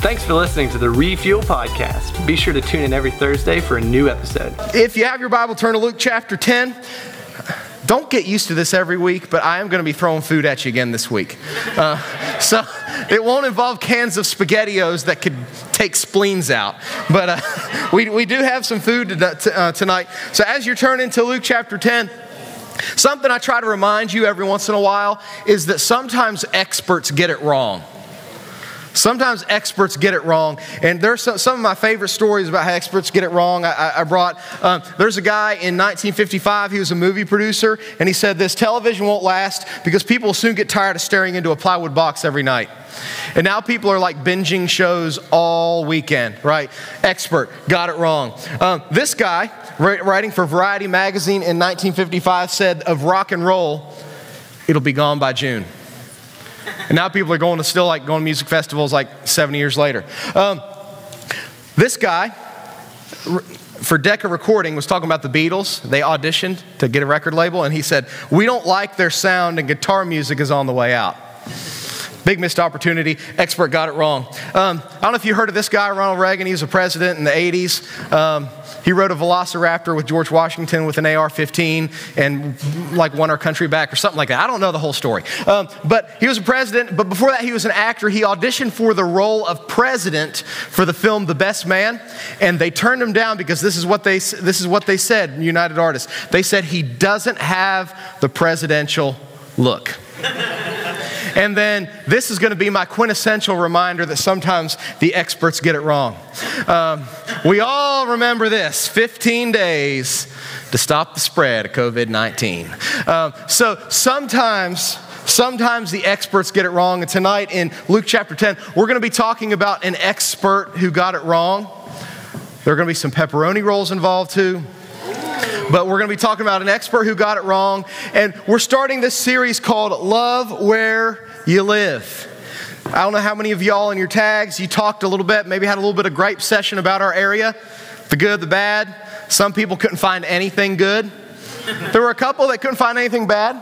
Thanks for listening to the Refuel Podcast. Be sure to tune in every Thursday for a new episode. If you have your Bible, turn to Luke chapter 10. Don't get used to this every week, but I am going to be throwing food at you again this week. Uh, so it won't involve cans of SpaghettiOs that could take spleens out. But uh, we, we do have some food to, uh, tonight. So as you're turning to Luke chapter 10, something I try to remind you every once in a while is that sometimes experts get it wrong. Sometimes experts get it wrong. And there's some, some, of my favorite stories about how experts get it wrong. I, I brought, um, there's a guy in 1955, he was a movie producer, and he said this television won't last because people will soon get tired of staring into a plywood box every night. And now people are like binging shows all weekend, right? Expert, got it wrong. Um, this guy, writing for Variety magazine in 1955, said of rock and roll, it'll be gone by June. And now people are going to still like going to music festivals like 70 years later. Um, this guy, for Decca Recording, was talking about the Beatles. They auditioned to get a record label, and he said, We don't like their sound, and guitar music is on the way out. Big missed opportunity. Expert got it wrong. Um, I don't know if you heard of this guy, Ronald Reagan. He was a president in the 80s. Um, he rode a Velociraptor with George Washington with an AR 15 and like won our country back or something like that. I don't know the whole story. Um, but he was a president, but before that, he was an actor. He auditioned for the role of president for the film The Best Man, and they turned him down because this is what they, this is what they said, United Artists. They said he doesn't have the presidential look. And then this is going to be my quintessential reminder that sometimes the experts get it wrong. Um, we all remember this 15 days to stop the spread of COVID 19. Um, so sometimes. Sometimes the experts get it wrong. And tonight in Luke chapter 10, we're going to be talking about an expert who got it wrong. There are going to be some pepperoni rolls involved too but we're going to be talking about an expert who got it wrong. And we're starting this series called Love Where You Live. I don't know how many of y'all in your tags, you talked a little bit, maybe had a little bit of gripe session about our area the good, the bad. Some people couldn't find anything good. There were a couple that couldn't find anything bad.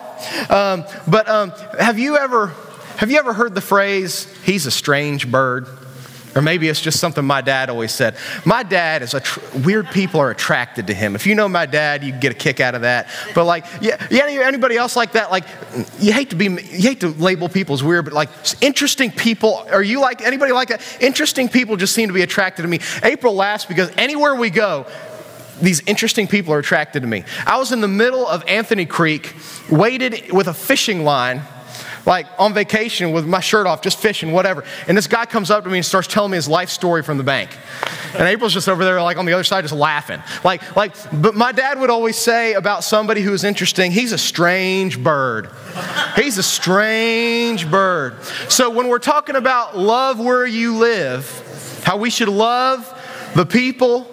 Um, but um, have you ever have you ever heard the phrase, he's a strange bird? Or maybe it's just something my dad always said. My dad is a tr- weird people are attracted to him. If you know my dad, you get a kick out of that. But like, yeah, yeah, anybody else like that? Like, you hate to be, you hate to label people as weird, but like interesting people. Are you like anybody like that? Interesting people just seem to be attracted to me. April laughs because anywhere we go, these interesting people are attracted to me. I was in the middle of Anthony Creek, waited with a fishing line like on vacation with my shirt off, just fishing, whatever. And this guy comes up to me and starts telling me his life story from the bank. And April's just over there, like on the other side, just laughing. Like, like, but my dad would always say about somebody who is interesting, he's a strange bird. He's a strange bird. So when we're talking about love where you live, how we should love the people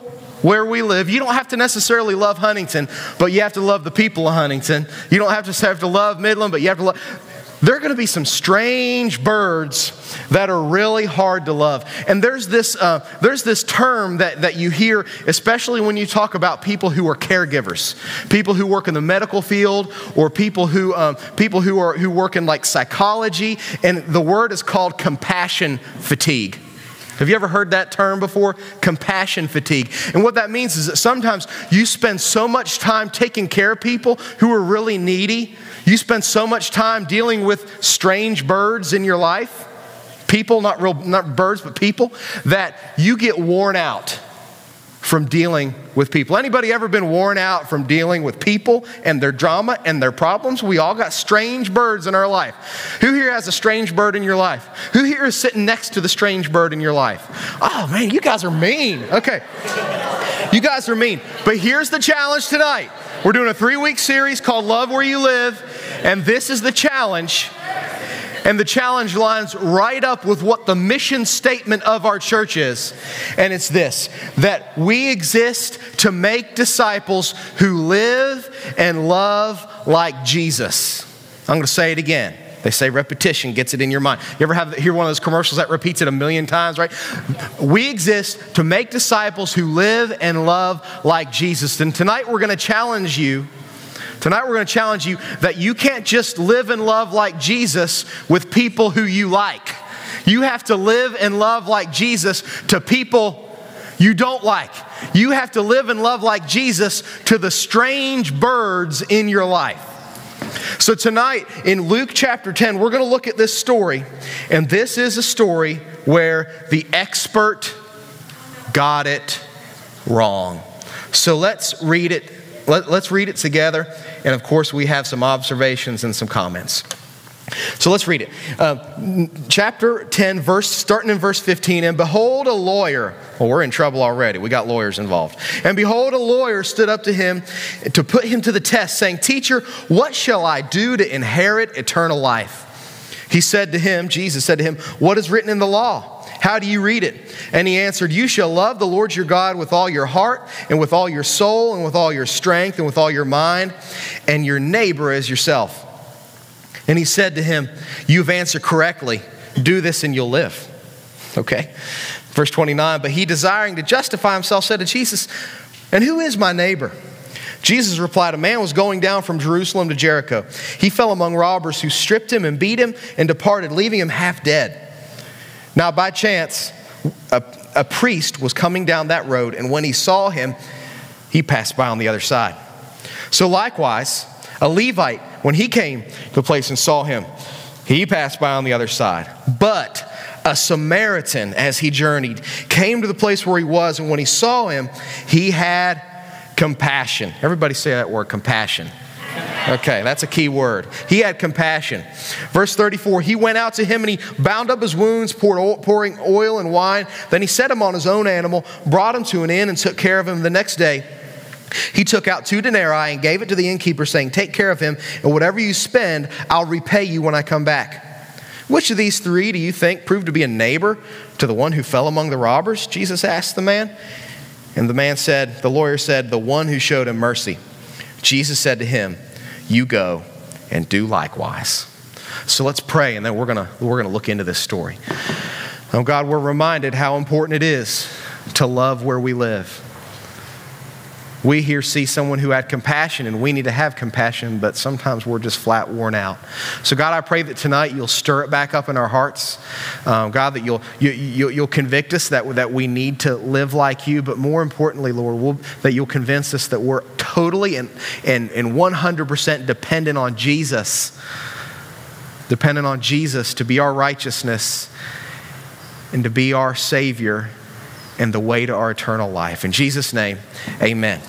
where we live. You don't have to necessarily love Huntington, but you have to love the people of Huntington. You don't have to have to love Midland, but you have to love there are going to be some strange birds that are really hard to love. And there's this, uh, there's this term that, that you hear, especially when you talk about people who are caregivers, people who work in the medical field, or people who, um, people who, are, who work in like psychology. And the word is called compassion fatigue. Have you ever heard that term before? Compassion fatigue. And what that means is that sometimes you spend so much time taking care of people who are really needy you spend so much time dealing with strange birds in your life, people, not real, not birds, but people, that you get worn out from dealing with people. Anybody ever been worn out from dealing with people and their drama and their problems? We all got strange birds in our life. Who here has a strange bird in your life? Who here is sitting next to the strange bird in your life? Oh man, you guys are mean. Okay. You guys are mean. But here's the challenge tonight. We're doing a three week series called Love Where You Live, and this is the challenge. And the challenge lines right up with what the mission statement of our church is. And it's this that we exist to make disciples who live and love like Jesus. I'm going to say it again. They say repetition gets it in your mind. You ever have hear one of those commercials that repeats it a million times, right? We exist to make disciples who live and love like Jesus. And tonight we're going to challenge you Tonight, we're going to challenge you that you can't just live and love like Jesus with people who you like. You have to live and love like Jesus to people you don't like. You have to live and love like Jesus to the strange birds in your life. So, tonight in Luke chapter 10, we're going to look at this story, and this is a story where the expert got it wrong. So, let's read it. Let, us read it together, and of course, we have some observations and some comments. So let's read it. Uh, chapter 10, verse, starting in verse 15. And behold, a lawyer. Well, we're in trouble already. We got lawyers involved. And behold, a lawyer stood up to him to put him to the test, saying, Teacher, what shall I do to inherit eternal life? He said to him, Jesus said to him, What is written in the law? How do you read it? And he answered, You shall love the Lord your God with all your heart, and with all your soul, and with all your strength, and with all your mind, and your neighbor as yourself. And he said to him, You've answered correctly. Do this and you'll live. Okay? Verse 29 But he, desiring to justify himself, said to Jesus, And who is my neighbor? Jesus replied, A man was going down from Jerusalem to Jericho. He fell among robbers who stripped him and beat him and departed, leaving him half dead. Now, by chance, a, a priest was coming down that road, and when he saw him, he passed by on the other side. So, likewise, a Levite, when he came to the place and saw him, he passed by on the other side. But a Samaritan, as he journeyed, came to the place where he was, and when he saw him, he had compassion. Everybody say that word compassion. Okay, that's a key word. He had compassion. Verse 34 He went out to him and he bound up his wounds, poured pouring oil and wine. Then he set him on his own animal, brought him to an inn, and took care of him. The next day, he took out two denarii and gave it to the innkeeper, saying, Take care of him, and whatever you spend, I'll repay you when I come back. Which of these three do you think proved to be a neighbor to the one who fell among the robbers? Jesus asked the man. And the man said, The lawyer said, The one who showed him mercy. Jesus said to him, You go and do likewise. So let's pray, and then we're going we're going to look into this story. Oh God, we're reminded how important it is to love where we live we here see someone who had compassion, and we need to have compassion, but sometimes we're just flat worn out. So, God, I pray that tonight you'll stir it back up in our hearts. Um, God, that you'll, you, you, you'll convict us that, that we need to live like you, but more importantly, Lord, we'll, that you'll convince us that we're totally and, and, and 100% dependent on Jesus, dependent on Jesus to be our righteousness and to be our Savior and the way to our eternal life. In Jesus' name, amen.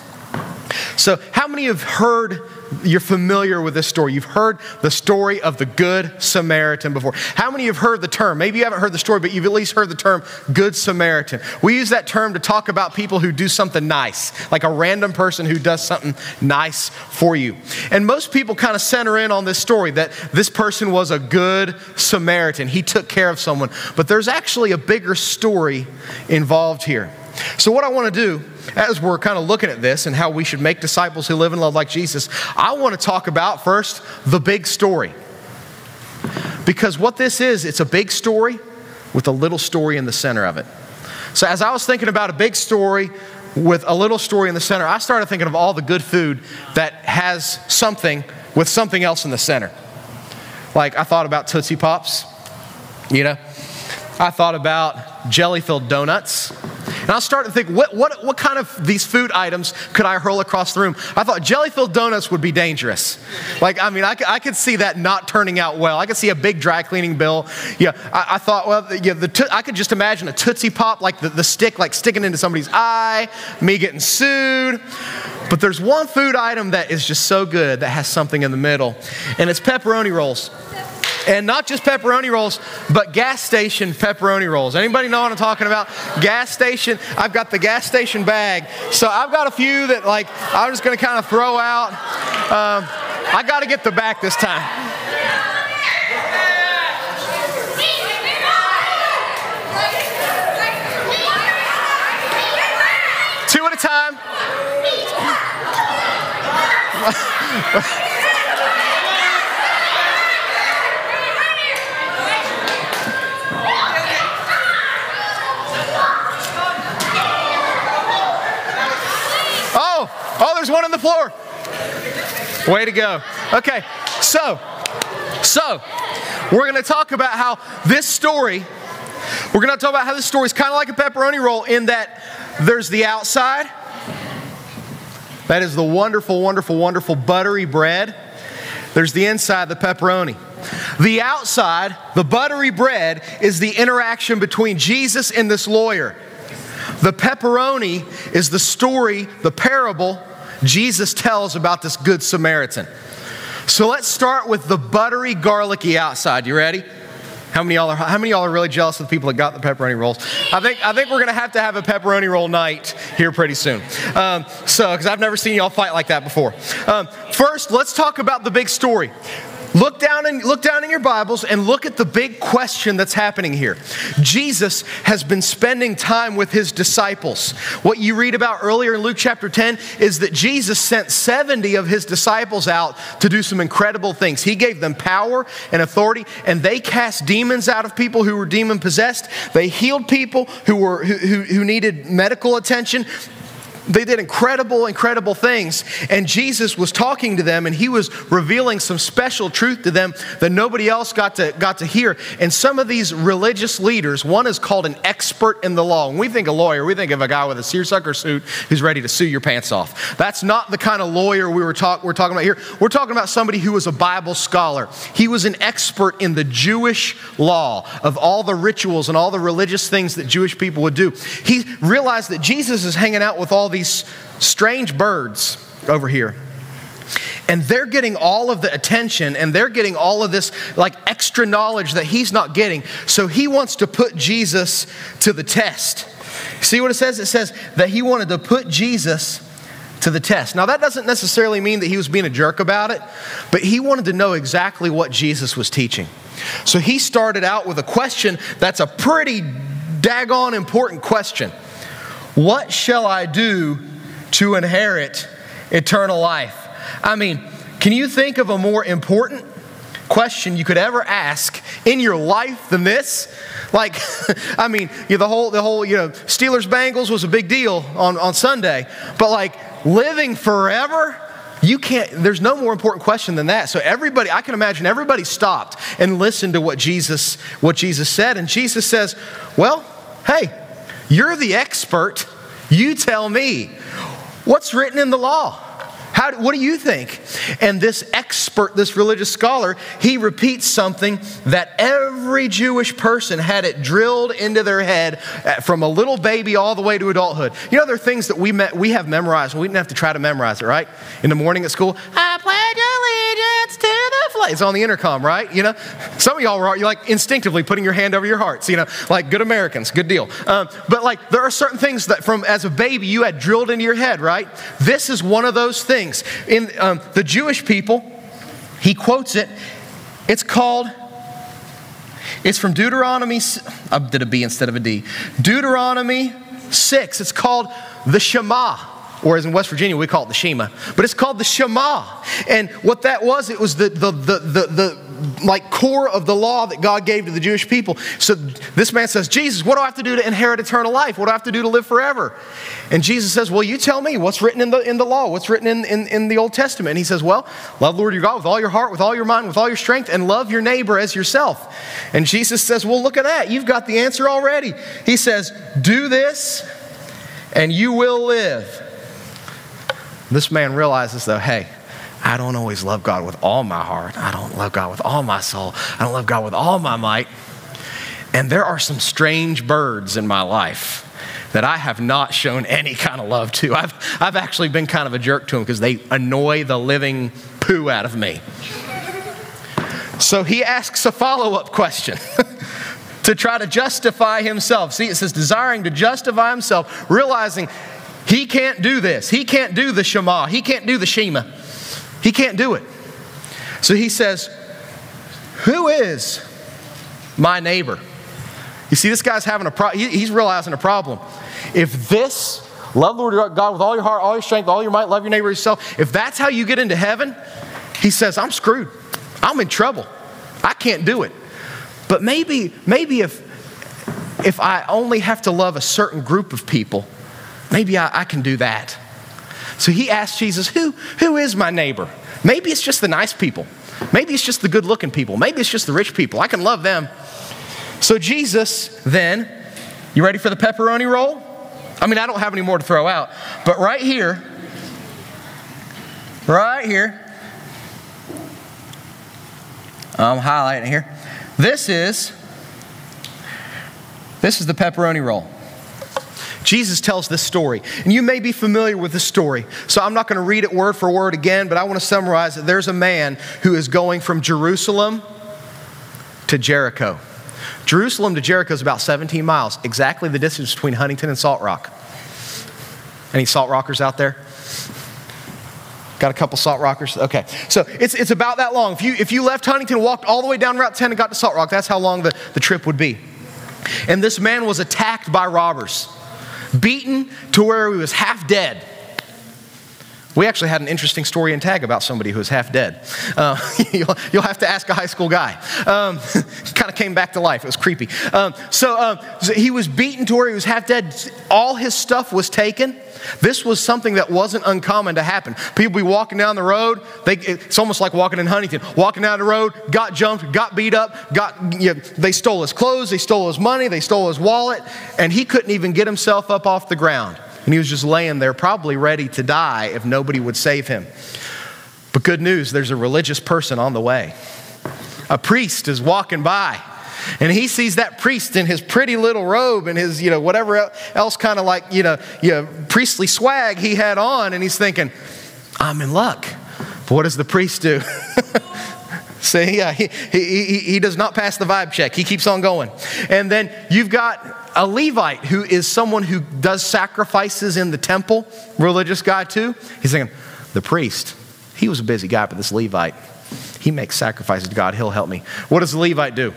So, how many of you have heard, you're familiar with this story? You've heard the story of the Good Samaritan before. How many have heard the term? Maybe you haven't heard the story, but you've at least heard the term Good Samaritan. We use that term to talk about people who do something nice, like a random person who does something nice for you. And most people kind of center in on this story that this person was a good Samaritan. He took care of someone. But there's actually a bigger story involved here. So, what I want to do as we're kind of looking at this and how we should make disciples who live and love like Jesus, I want to talk about first the big story. Because what this is, it's a big story with a little story in the center of it. So, as I was thinking about a big story with a little story in the center, I started thinking of all the good food that has something with something else in the center. Like, I thought about Tootsie Pops, you know, I thought about jelly filled donuts. And I started to think, what, what, what kind of these food items could I hurl across the room? I thought jelly filled donuts would be dangerous. Like, I mean, I, I could see that not turning out well. I could see a big dry cleaning bill. Yeah, I, I thought, well, yeah, the I could just imagine a Tootsie Pop, like the, the stick, like sticking into somebody's eye, me getting sued. But there's one food item that is just so good that has something in the middle, and it's pepperoni rolls. And not just pepperoni rolls, but gas station pepperoni rolls. Anybody know what I'm talking about? Gas station. I've got the gas station bag. So I've got a few that like I'm just to kind of throw out. Um, I got to get the back this time. Two at a time. Oh, there's one on the floor. Way to go. Okay, so, so, we're going to talk about how this story We're going to talk about how this story is kind of like a pepperoni roll in that there's the outside. That is the wonderful, wonderful, wonderful buttery bread. There's the inside, the pepperoni. The outside, the buttery bread, is the interaction between Jesus and this lawyer. The pepperoni is the story, the parable Jesus tells about this good Samaritan. So let's start with the buttery, garlicky outside. You ready? How many y'all are how many y'all are really jealous of the people that got the pepperoni rolls? I think I think we're gonna have to have a pepperoni roll night here pretty soon. Um, so because I've never seen y'all fight like that before. Um, first, let's talk about the big story. Look down, and look down in your Bibles and look at the big question that's happening here. Jesus has been spending time with his disciples. What you read about earlier in Luke chapter 10 is that Jesus sent 70 of his disciples out to do some incredible things. He gave them power and authority, and they cast demons out of people who were demon possessed. They healed people who, were, who, who needed medical attention. They did incredible, incredible things. And Jesus was talking to them and he was revealing some special truth to them that nobody else got to, got to hear. And some of these religious leaders, one is called an expert in the law. When we think a lawyer, we think of a guy with a seersucker suit who's ready to sue your pants off. That's not the kind of lawyer we were, talk, we're talking about here. We're talking about somebody who was a Bible scholar. He was an expert in the Jewish law of all the rituals and all the religious things that Jewish people would do. He realized that Jesus is hanging out with all these strange birds over here. And they're getting all of the attention and they're getting all of this like extra knowledge that he's not getting. So he wants to put Jesus to the test. See what it says? It says that he wanted to put Jesus to the test. Now, that doesn't necessarily mean that he was being a jerk about it, but he wanted to know exactly what Jesus was teaching. So he started out with a question that's a pretty daggone important question. What shall I do to inherit eternal life? I mean, can you think of a more important question you could ever ask in your life than this? Like, I mean, you know, the whole, the whole, you know, Steelers Bengals was a big deal on, on Sunday, but like living forever, you can't, there's no more important question than that. So everybody, I can imagine everybody stopped and listened to what Jesus, what Jesus said. And Jesus says, Well, hey, you're the expert. You tell me. What's written in the law? How, what do you think? And this expert, this religious scholar, he repeats something that every Jewish person had it drilled into their head uh, from a little baby all the way to adulthood. You know, there are things that we, met, we have memorized. and We didn't have to try to memorize it, right? In the morning at school, I pledge allegiance to the flag. It's on the intercom, right? You know, some of y'all are you're like instinctively putting your hand over your hearts, you know, like good Americans, good deal. Um, but like there are certain things that from as a baby you had drilled into your head, right? This is one of those things things. In um, the Jewish people, he quotes it. It's called, it's from Deuteronomy, I did a B instead of a D. Deuteronomy 6. It's called the Shema. Or as in West Virginia, we call it the Shema. But it's called the Shema. And what that was, it was the, the, the, the, the like core of the law that God gave to the Jewish people. So this man says, Jesus, what do I have to do to inherit eternal life? What do I have to do to live forever? And Jesus says, Well, you tell me what's written in the, in the law, what's written in, in, in the Old Testament. And he says, Well, love the Lord your God with all your heart, with all your mind, with all your strength, and love your neighbor as yourself. And Jesus says, Well, look at that. You've got the answer already. He says, Do this, and you will live. This man realizes, though, hey, I don't always love God with all my heart. I don't love God with all my soul. I don't love God with all my might. And there are some strange birds in my life that I have not shown any kind of love to. I've, I've actually been kind of a jerk to them because they annoy the living poo out of me. So he asks a follow up question to try to justify himself. See, it says desiring to justify himself, realizing he can't do this. He can't do the Shema. He can't do the Shema. He can't do it. So he says, Who is my neighbor? You see, this guy's having a problem. He's realizing a problem. If this, love the Lord God with all your heart, all your strength, all your might, love your neighbor yourself, if that's how you get into heaven, he says, I'm screwed. I'm in trouble. I can't do it. But maybe, maybe if, if I only have to love a certain group of people, maybe I, I can do that. So he asked Jesus, who, who is my neighbor? Maybe it's just the nice people. Maybe it's just the good looking people. Maybe it's just the rich people. I can love them. So, Jesus then, you ready for the pepperoni roll? I mean, I don't have any more to throw out, but right here, right here, I'm highlighting here. This is this is the pepperoni roll. Jesus tells this story, and you may be familiar with this story, so I'm not going to read it word for word again, but I want to summarize that there's a man who is going from Jerusalem to Jericho. Jerusalem to Jericho is about 17 miles, exactly the distance between Huntington and Salt Rock. Any Salt Rockers out there? Got a couple Salt Rockers? Okay. So it's, it's about that long. If you, if you left Huntington, walked all the way down Route 10 and got to Salt Rock, that's how long the, the trip would be. And this man was attacked by robbers, beaten to where he was half dead. We actually had an interesting story in tag about somebody who was half dead. Uh, you'll, you'll, have to ask a high school guy. Um, kind of came back to life. It was creepy. Um, so, um, so he was beaten to where he was half dead. All his stuff was taken. This was something that wasn't uncommon to happen. People be walking down the road. They, it's almost like walking in Huntington. Walking down the road, got jumped, got beat up, got, you know, they stole his clothes, they stole his money, they stole his wallet, and he couldn't even get himself up off the ground. And he was just laying there, probably ready to die if nobody would save him. But good news, there's a religious person on the way. A priest is walking by. And he sees that priest in his pretty little robe and his, you know, whatever else kind of like, you know, you know, priestly swag he had on. And he's thinking, I'm in luck. But what does the priest do? See, yeah, he, he, he does not pass the vibe check. He keeps on going. And then you've got a Levite who is someone who does sacrifices in the temple, religious guy too. He's thinking, the priest, he was a busy guy, but this Levite, he makes sacrifices to God. He'll help me. What does the Levite do?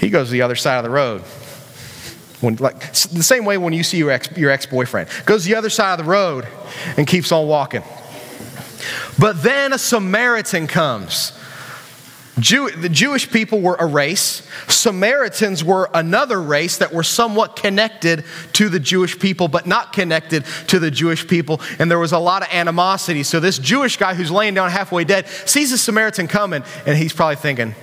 He goes to the other side of the road. When, like, the same way when you see your, ex, your ex-boyfriend. Goes the other side of the road and keeps on walking. But then a Samaritan comes Jew, the Jewish people were a race. Samaritans were another race that were somewhat connected to the Jewish people, but not connected to the Jewish people. And there was a lot of animosity. So this Jewish guy who's laying down halfway dead sees a Samaritan coming, and he's probably thinking,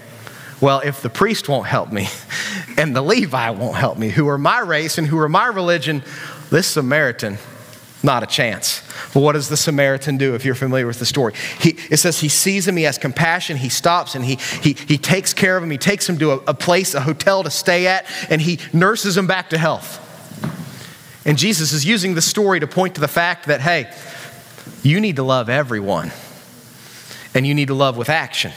well, if the priest won't help me and the Levi won't help me, who are my race and who are my religion, this Samaritan, not a chance. But what does the Samaritan do if you're familiar with the story? He, it says he sees him, he has compassion, he stops and he, he, he takes care of him, he takes him to a, a place, a hotel to stay at, and he nurses him back to health. And Jesus is using the story to point to the fact that, hey, you need to love everyone, and you need to love with action.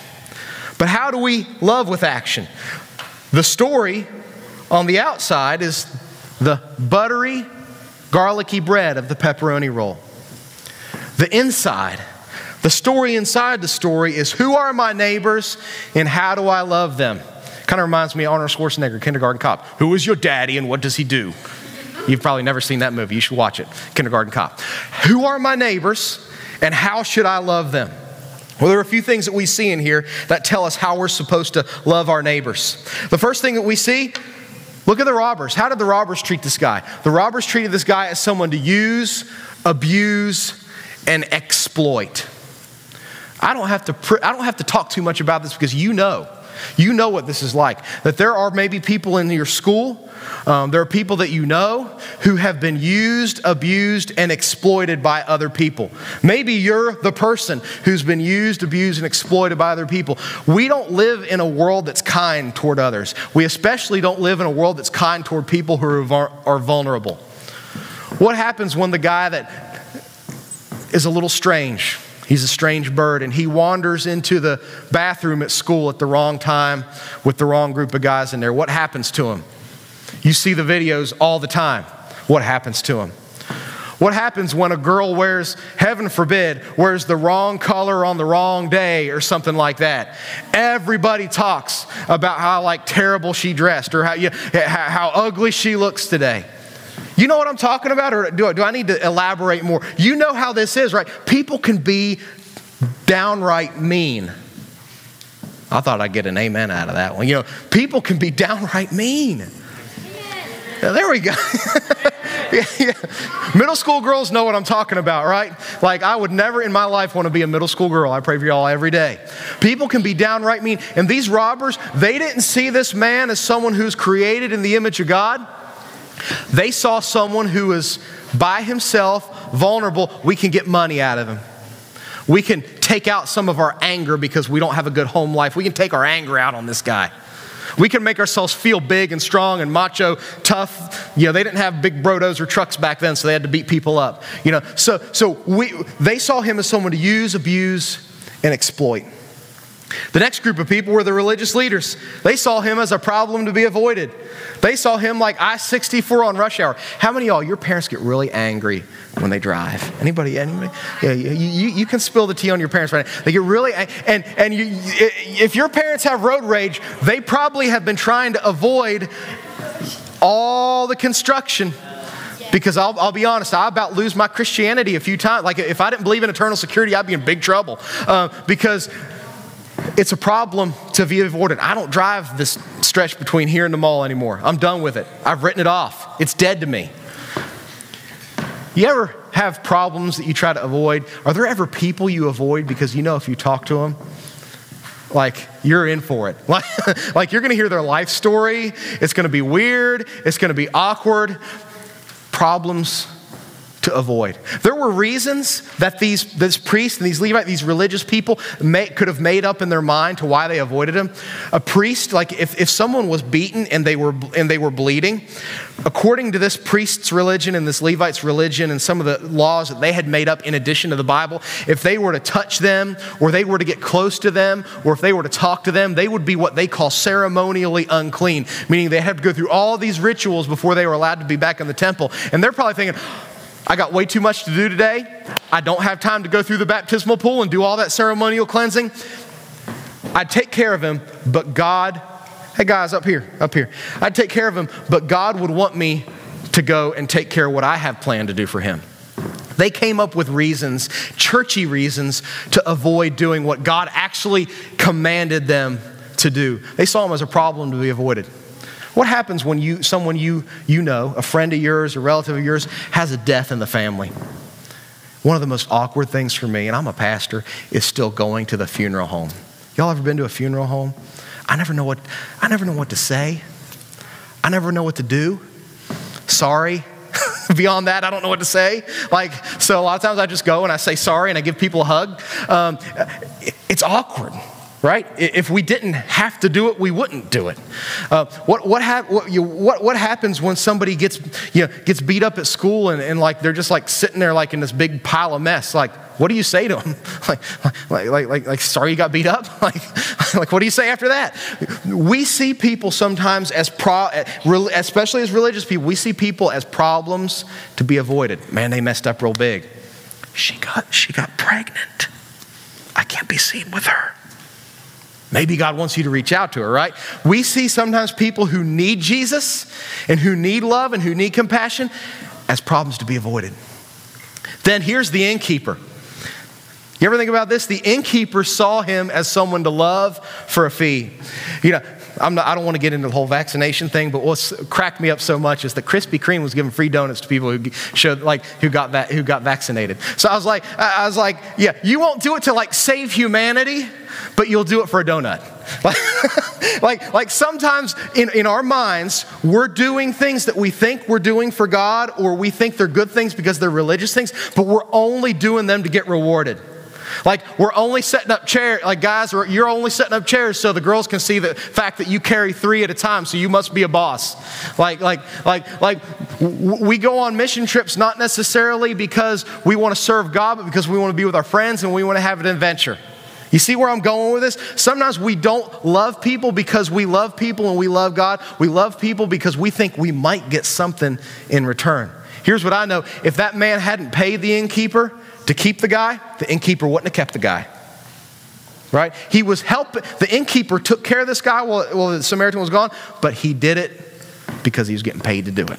But how do we love with action? The story on the outside is the buttery, garlicky bread of the pepperoni roll. The inside, the story inside the story is who are my neighbors and how do I love them? Kind of reminds me of Arnold Schwarzenegger, Kindergarten Cop. Who is your daddy and what does he do? You've probably never seen that movie. You should watch it, Kindergarten Cop. Who are my neighbors and how should I love them? Well, there are a few things that we see in here that tell us how we're supposed to love our neighbors. The first thing that we see Look at the robbers. How did the robbers treat this guy? The robbers treated this guy as someone to use, abuse, and exploit. I don't have to, I don't have to talk too much about this because you know. You know what this is like. That there are maybe people in your school, um, there are people that you know who have been used, abused, and exploited by other people. Maybe you're the person who's been used, abused, and exploited by other people. We don't live in a world that's kind toward others. We especially don't live in a world that's kind toward people who are, are vulnerable. What happens when the guy that is a little strange. He's a strange bird, and he wanders into the bathroom at school at the wrong time with the wrong group of guys in there. What happens to him? You see the videos all the time. What happens to him? What happens when a girl wears, heaven forbid, wears the wrong color on the wrong day or something like that? Everybody talks about how like terrible she dressed or how, you, how ugly she looks today. You know what I'm talking about, or do I, do I need to elaborate more? You know how this is, right? People can be downright mean. I thought I'd get an amen out of that one. You know, people can be downright mean. There we go. yeah, yeah. Middle school girls know what I'm talking about, right? Like, I would never in my life want to be a middle school girl. I pray for y'all every day. People can be downright mean. And these robbers, they didn't see this man as someone who's created in the image of God. They saw someone who was by himself, vulnerable. We can get money out of him. We can take out some of our anger because we don't have a good home life. We can take our anger out on this guy. We can make ourselves feel big and strong and macho, tough. You know, they didn't have big brodos or trucks back then, so they had to beat people up. You know, so so we they saw him as someone to use, abuse, and exploit. The next group of people were the religious leaders. They saw him as a problem to be avoided. They saw him like I 64 on rush hour. How many of y'all, your parents get really angry when they drive? Anybody? Anybody? Yeah, you, you, you can spill the tea on your parents right now. They get really, and, and you, if your parents have road rage, they probably have been trying to avoid all the construction because I'll, I'll, be honest, I about lose my Christianity a few times. Like if I didn't believe in eternal security, I'd be in big trouble uh, because it's a problem to be avoided. I don't drive this stretch between here and the mall anymore. I'm done with it. I've written it off. It's dead to me. You ever have problems that you try to avoid? Are there ever people you avoid because you know if you talk to them, like you're in for it? Like, like you're going to hear their life story. It's going to be weird. It's going to be awkward. Problems to avoid. There were reasons that these this priests and these Levites, these religious people, may, could have made up in their mind to why they avoided him. A priest, like if, if someone was beaten and they were and they were bleeding, according to this priest's religion and this Levite's religion and some of the laws that they had made up in addition to the Bible, if they were to touch them or they were to get close to them or if they were to talk to them, they would be what they call ceremonially unclean, meaning they had to go through all these rituals before they were allowed to be back in the temple. And they're probably thinking, I got way too much to do today. I don't have time to go through the baptismal pool and do all that ceremonial cleansing. I'd take care of him, but God, hey guys, up here, up here. I'd take care of him, but God would want me to go and take care of what I have planned to do for him. They came up with reasons, churchy reasons, to avoid doing what God actually commanded them to do. They saw him as a problem to be avoided. What happens when you, someone you, you know, a friend of yours, a relative of yours, has a death in the family? One of the most awkward things for me, and I'm a pastor, is still going to the funeral home. Y'all ever been to a funeral home? I never know what, I never know what to say. I never know what to do. Sorry. Beyond that, I don't know what to say. Like, so a lot of times I just go and I say sorry and I give people a hug. Um, it's awkward right? If we didn't have to do it, we wouldn't do it. Uh, what, what, hap- what, you, what, what, happens when somebody gets, you know, gets beat up at school and, and like they're just like sitting there like in this big pile of mess? Like, what do you say to them? like, like, like, like, like, sorry you got beat up? like, like, what do you say after that? We see people sometimes as, pro, especially as religious people, we see people as problems to be avoided. Man, they messed up real big. She got, she got pregnant. I can't be seen with her. Maybe God wants you to reach out to her, right? We see sometimes people who need Jesus and who need love and who need compassion as problems to be avoided. Then here's the innkeeper. You ever think about this? The innkeeper saw him as someone to love for a fee. You know, I'm not, I don't want to get into the whole vaccination thing, but what cracked me up so much is that Krispy Kreme was giving free donuts to people who showed like who got va- who got vaccinated. So I was like, I was like, yeah, you won't do it to like save humanity, but you'll do it for a donut. Like, like, like sometimes in, in our minds, we're doing things that we think we're doing for God, or we think they're good things because they're religious things, but we're only doing them to get rewarded. Like we're only setting up chairs, like guys, you're only setting up chairs so the girls can see the fact that you carry three at a time, so you must be a boss. Like, like, like, like we go on mission trips not necessarily because we want to serve God, but because we want to be with our friends and we want to have an adventure. You see where I'm going with this? Sometimes we don't love people because we love people and we love God. We love people because we think we might get something in return. Here's what I know if that man hadn't paid the innkeeper, to keep the guy, the innkeeper wouldn't have kept the guy. Right? He was helping, the innkeeper took care of this guy while, while the Samaritan was gone, but he did it because he was getting paid to do it.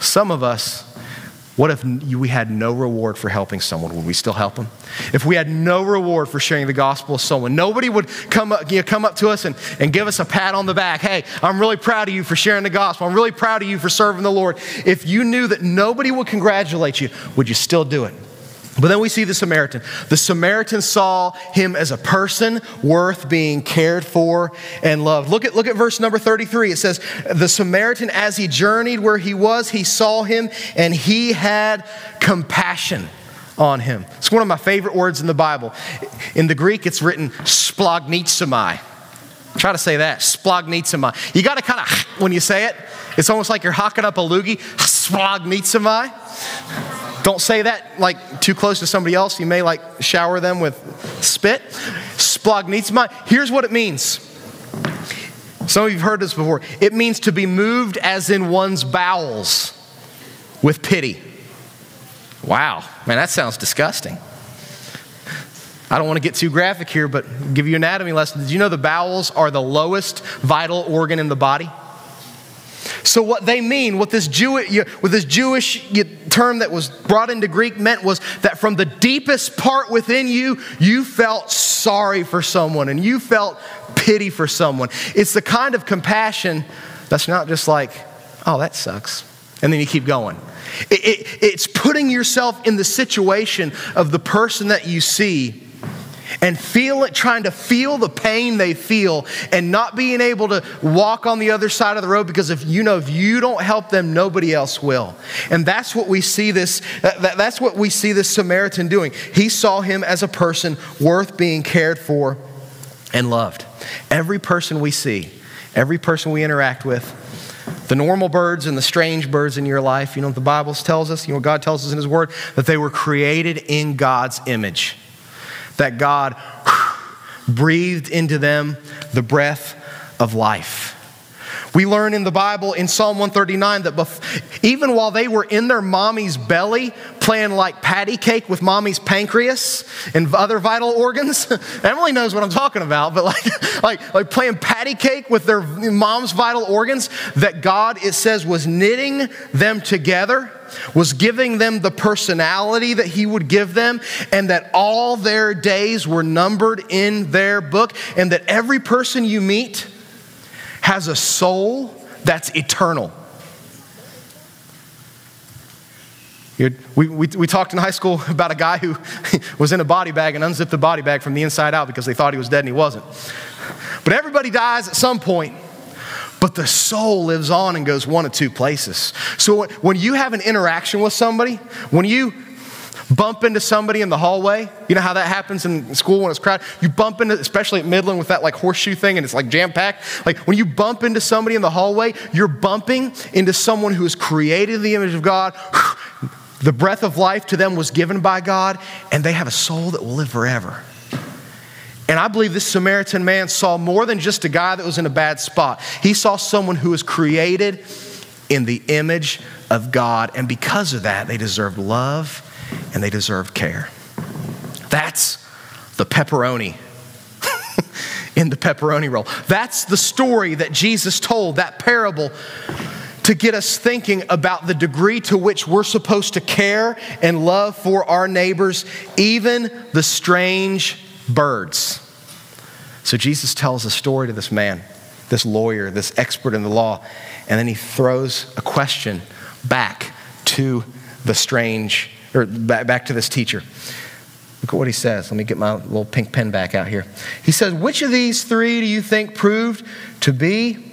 Some of us, What if we had no reward for helping someone? Would we still help them? If we had no reward for sharing the gospel with someone, nobody would come up, you know, come up to us and, and give us a pat on the back. Hey, I'm really proud of you for sharing the gospel. I'm really proud of you for serving the Lord. If you knew that nobody would congratulate you, would you still do it? But then we see the Samaritan. The Samaritan saw him as a person worth being cared for and loved. Look at, look at verse number 33. It says, The Samaritan, as he journeyed where he was, he saw him and he had compassion on him. It's one of my favorite words in the Bible. In the Greek, it's written splagnizomai. Try to say that, splagnizomai. You got to kind of, when you say it, it's almost like you're hocking up a loogie, splagnizomai. Don't say that like too close to somebody else. You may like shower them with spit. Splagnizomai. Here's what it means. Some of you have heard this before. It means to be moved as in one's bowels with pity. Wow, man, that sounds disgusting. I don't want to get too graphic here, but give you anatomy lesson. Did you know the bowels are the lowest vital organ in the body? So, what they mean, what this, what this Jewish term that was brought into Greek meant was that from the deepest part within you, you felt sorry for someone and you felt pity for someone. It's the kind of compassion that's not just like, oh, that sucks. And then you keep going. It, it, it's putting yourself in the situation of the person that you see and feel it, trying to feel the pain they feel and not being able to walk on the other side of the road because if you know if you don't help them, nobody else will. And that's what we see this, uh, that's what we see this Samaritan doing. He saw him as a person worth being cared for and loved. Every person we see, every person we interact with, the normal birds and the strange birds in your life, you know what the Bible tells us, you know what God tells us in His Word, that they were created in God's image that God breathed into them the breath of life. We learn in the Bible in Psalm 139 that bef- even while they were in their mommy's belly, playing like patty cake with mommy's pancreas and other vital organs, Emily knows what I'm talking about, but like, like, like playing patty cake with their mom's vital organs, that God, it says, was knitting them together was giving them the personality that he would give them, and that all their days were numbered in their book, and that every person you meet has a soul that's eternal. We, we, we talked in high school about a guy who was in a body bag and unzipped the body bag from the inside out because they thought he was dead and he wasn't. But everybody dies at some point. But the soul lives on and goes one of two places. So when you have an interaction with somebody, when you bump into somebody in the hallway, you know how that happens in school when it's crowded? You bump into, especially at Midland with that like horseshoe thing and it's like jam packed. Like when you bump into somebody in the hallway, you're bumping into someone who is created in the image of God. The breath of life to them was given by God, and they have a soul that will live forever. And I believe this Samaritan man saw more than just a guy that was in a bad spot. He saw someone who was created in the image of God. And because of that, they deserved love and they deserved care. That's the pepperoni in the pepperoni roll. That's the story that Jesus told, that parable, to get us thinking about the degree to which we're supposed to care and love for our neighbors, even the strange birds. So Jesus tells a story to this man, this lawyer, this expert in the law, and then he throws a question back to the strange, or back to this teacher. Look at what he says. Let me get my little pink pen back out here. He says, Which of these three do you think proved to be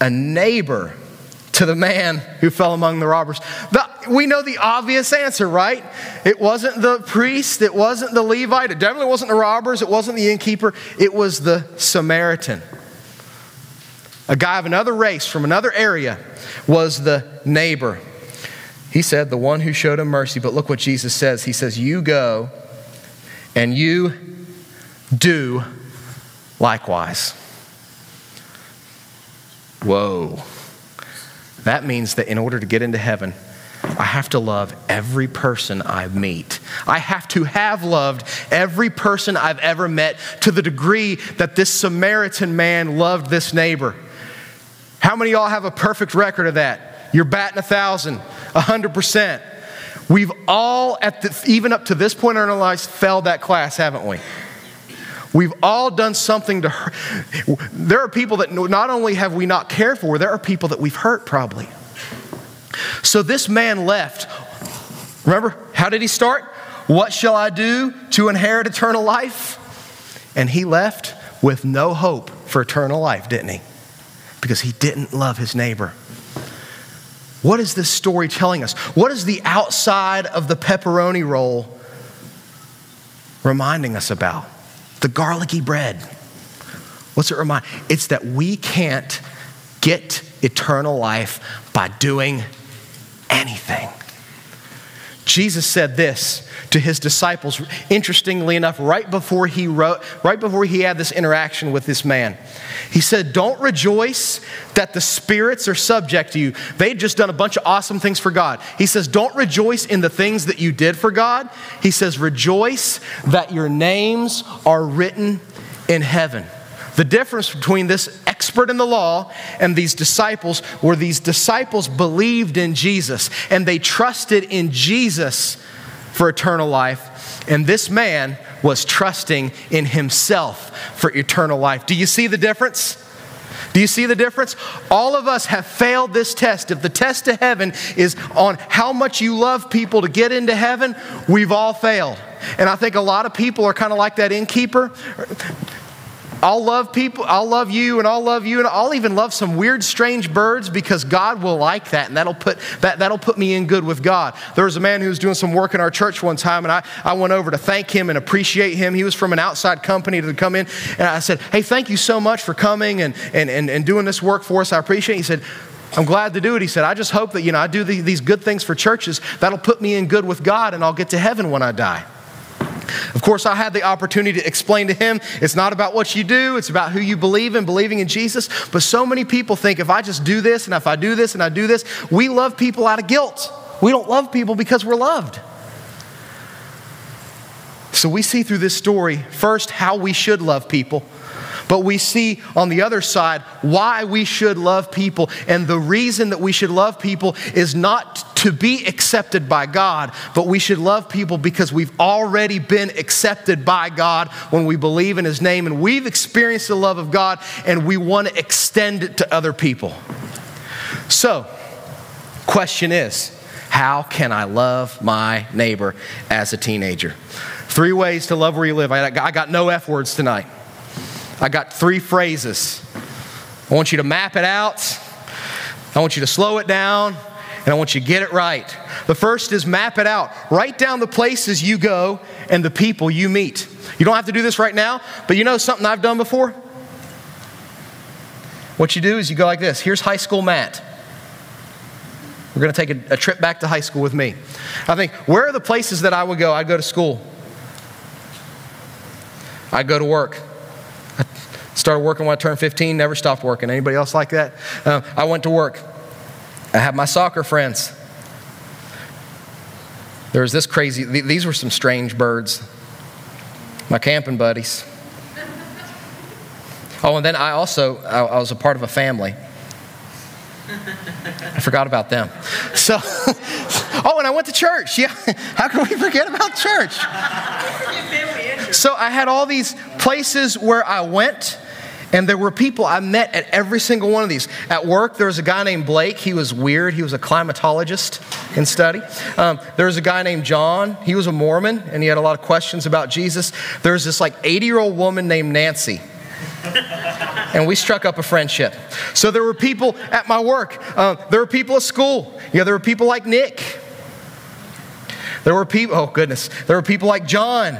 a neighbor to the man who fell among the robbers? The, we know the obvious answer, right? It wasn't the priest, it wasn't the Levite, it definitely wasn't the robbers, it wasn't the innkeeper, it was the Samaritan. A guy of another race from another area was the neighbor. He said, the one who showed him mercy. But look what Jesus says. He says, You go and you do likewise. Whoa. That means that in order to get into heaven, I have to love every person I meet. I have to have loved every person I've ever met to the degree that this Samaritan man loved this neighbor. How many y'all have a perfect record of that? You're batting a thousand, a hundred percent. We've all, at the, even up to this point in our lives, failed that class, haven't we? We've all done something to hurt. There are people that not only have we not cared for, there are people that we've hurt probably. So this man left. Remember, how did he start? What shall I do to inherit eternal life? And he left with no hope for eternal life, didn't he? Because he didn't love his neighbor. What is this story telling us? What is the outside of the pepperoni roll reminding us about? The garlicky bread. What's it remind? It's that we can't get eternal life by doing anything. Jesus said this to his disciples, interestingly enough, right before he wrote, right before he had this interaction with this man. He said, Don't rejoice that the spirits are subject to you. They'd just done a bunch of awesome things for God. He says, Don't rejoice in the things that you did for God. He says, Rejoice that your names are written in heaven. The difference between this expert in the law and these disciples were these disciples believed in Jesus and they trusted in Jesus for eternal life. And this man was trusting in himself for eternal life. Do you see the difference? Do you see the difference? All of us have failed this test. If the test to heaven is on how much you love people to get into heaven, we've all failed. And I think a lot of people are kind of like that innkeeper. I'll love people, I'll love you, and I'll love you, and I'll even love some weird, strange birds because God will like that, and that'll put, that, that'll put me in good with God. There was a man who was doing some work in our church one time, and I, I went over to thank him and appreciate him. He was from an outside company to come in, and I said, Hey, thank you so much for coming and, and, and, and doing this work for us. I appreciate it. He said, I'm glad to do it. He said, I just hope that, you know, I do these good things for churches. That'll put me in good with God, and I'll get to heaven when I die. Of course, I had the opportunity to explain to him it's not about what you do, it's about who you believe in, believing in Jesus. But so many people think if I just do this and if I do this and I do this, we love people out of guilt. We don't love people because we're loved. So we see through this story, first, how we should love people. But we see on the other side why we should love people. And the reason that we should love people is not to be accepted by God, but we should love people because we've already been accepted by God when we believe in His name and we've experienced the love of God and we want to extend it to other people. So, question is, how can I love my neighbor as a teenager? Three ways to love where you live. I got no F words tonight. I got three phrases. I want you to map it out. I want you to slow it down and I want you to get it right. The first is map it out. Write down the places you go and the people you meet. You don't have to do this right now, but you know something I've done before? What you do is you go like this here's high school Matt. We're going to take a, a, trip back to high school with me. I think, where are the places that I would go? I'd go to school. I'd go to work. I started working when I turned 15, never stopped working. Anybody else like that? Uh, I went to work. I have my soccer friends. There was this crazy, these were some strange birds. My camping buddies. Oh, and then I also, I, was a part of a family. I forgot about them. So, oh, and I went to church. Yeah, how can we forget about church? So I had all these places where I went and there were people I met at every single one of these. At work, there was a guy named Blake. He was weird. He was a climatologist in study. Um, there was a guy named John. He was a Mormon, and he had a lot of questions about Jesus. There was this like 80 year old woman named Nancy. and we struck up a friendship. So there were people at my work. Uh, there were people at school. Yeah, there were people like Nick. There were people, oh goodness, there were people like John.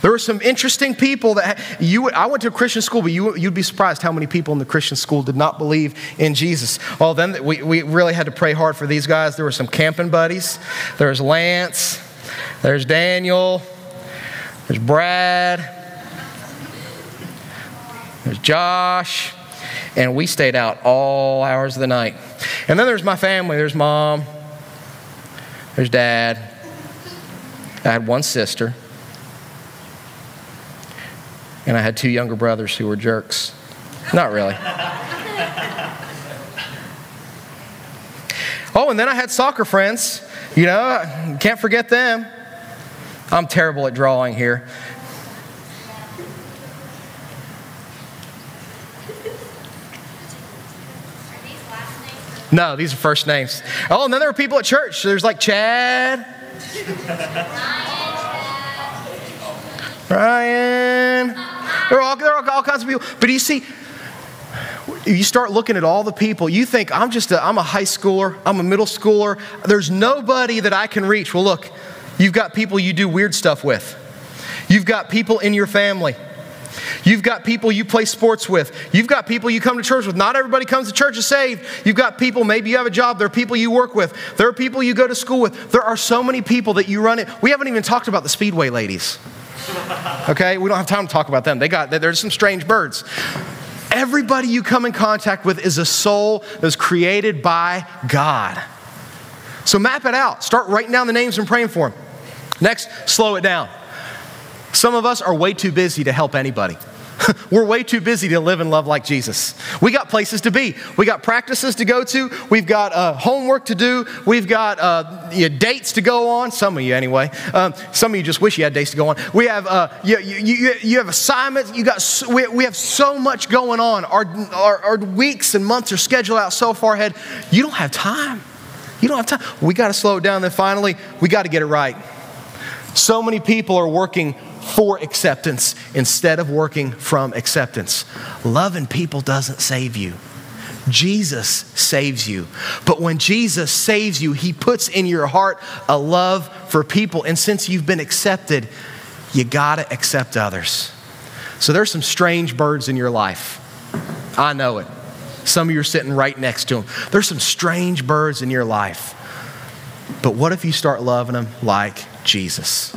There were some interesting people that you. I went to a Christian school, but you, you'd be surprised how many people in the Christian school did not believe in Jesus. Well, then we, we really had to pray hard for these guys. There were some camping buddies. There's Lance. There's Daniel. There's Brad. There's Josh. And we stayed out all hours of the night. And then there's my family. There's mom. There's dad. I had one sister. And I had two younger brothers who were jerks. Not really. Oh, and then I had soccer friends. You know, can't forget them. I'm terrible at drawing here. No, these are first names. Oh, and then there were people at church. There's like Chad. Ryan. There are all, there are all kinds of people. But you see, you start looking at all the people, you think, I'm just a, I'm a high schooler, I'm a middle schooler, there's nobody that I can reach. Well, look, you've got people you do weird stuff with. You've got people in your family. You've got people you play sports with. You've got people you come to church with. Not everybody comes to church is saved. You've got people, maybe you have a job. There are people you work with. There are people you go to school with. There are so many people that you run it. We haven't even talked about the Speedway ladies. Okay? We don't have time to talk about them. They got, there's some strange birds. Everybody you come in contact with is a soul that was created by God. So map it out. Start writing down the names and praying for them. Next, slow it down. Some of us are way too busy to help anybody. We're way too busy to live and love like Jesus. We got places to be. We got practices to go to. We've got uh, homework to do. We've got uh, you know, dates to go on. Some of you, anyway. Um, some of you just wish you had dates to go on. We have uh, you, you, you, have assignments. You got we, we have so much going on. Our, our, our weeks and months are scheduled out so far ahead. You don't have time. You don't have time. We got to slow it down. Then finally, we got to get it right. So many people are working for acceptance instead of working from acceptance. Loving people doesn't save you. Jesus saves you. But when Jesus saves you, he puts in your heart a love for people. And since you've been accepted, you got to accept others. So there's some strange birds in your life. I know it. Some of you are sitting right next to them. There's some strange birds in your life. But what if you start loving them like Jesus?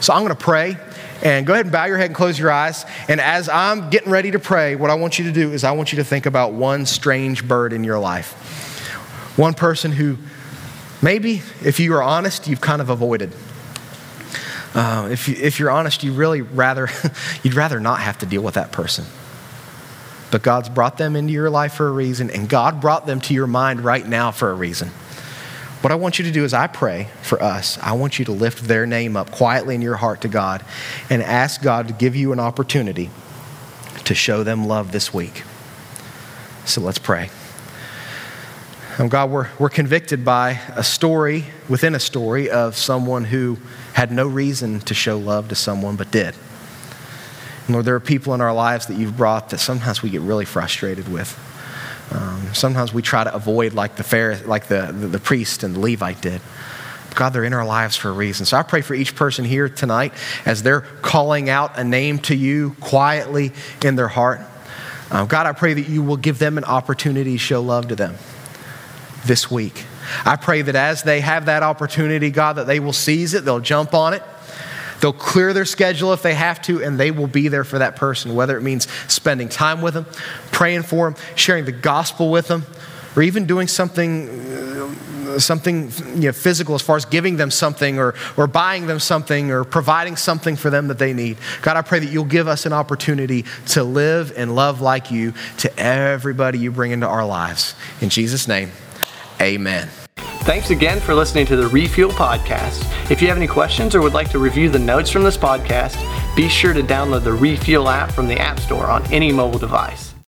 So I'm going to pray. And go ahead and bow your head and close your eyes. And as I'm getting ready to pray, what I want you to do is I want you to think about one strange bird in your life. One person who maybe, if you are honest, you've kind of avoided. Uh, if, you, if you're honest, you really rather, you'd rather not have to deal with that person. But God's brought them into your life for a reason, and God brought them to your mind right now for a reason. What I want you to do is I pray for us. I want you to lift their name up quietly in your heart to God and ask God to give you an opportunity to show them love this week. So let's pray. Um, God, we're, we're convicted by a story within a story of someone who had no reason to show love to someone but did. And Lord, there are people in our lives that you've brought that sometimes we get really frustrated with. Um, sometimes we try to avoid like the fair, like the, the, the priest and the Levite did. God, they're in our lives for a reason. So I pray for each person here tonight as they're calling out a name to you quietly in their heart. Uh, God, I pray that you will give them an opportunity to show love to them this week. I pray that as they have that opportunity, God, that they will seize it, they'll jump on it, They'll clear their schedule if they have to, and they will be there for that person, whether it means spending time with them, praying for them, sharing the gospel with them, or even doing something, uh, something you know, physical as far as giving them something or, or buying them something or providing something for them that they need. God, I pray that you'll give us an opportunity to live and love like you to everybody you bring into our lives. In Jesus' name, amen. Thanks again for listening to the Refuel Podcast. If you have any questions or would like to review the notes from this podcast, be sure to download the Refuel app from the App Store on any mobile device.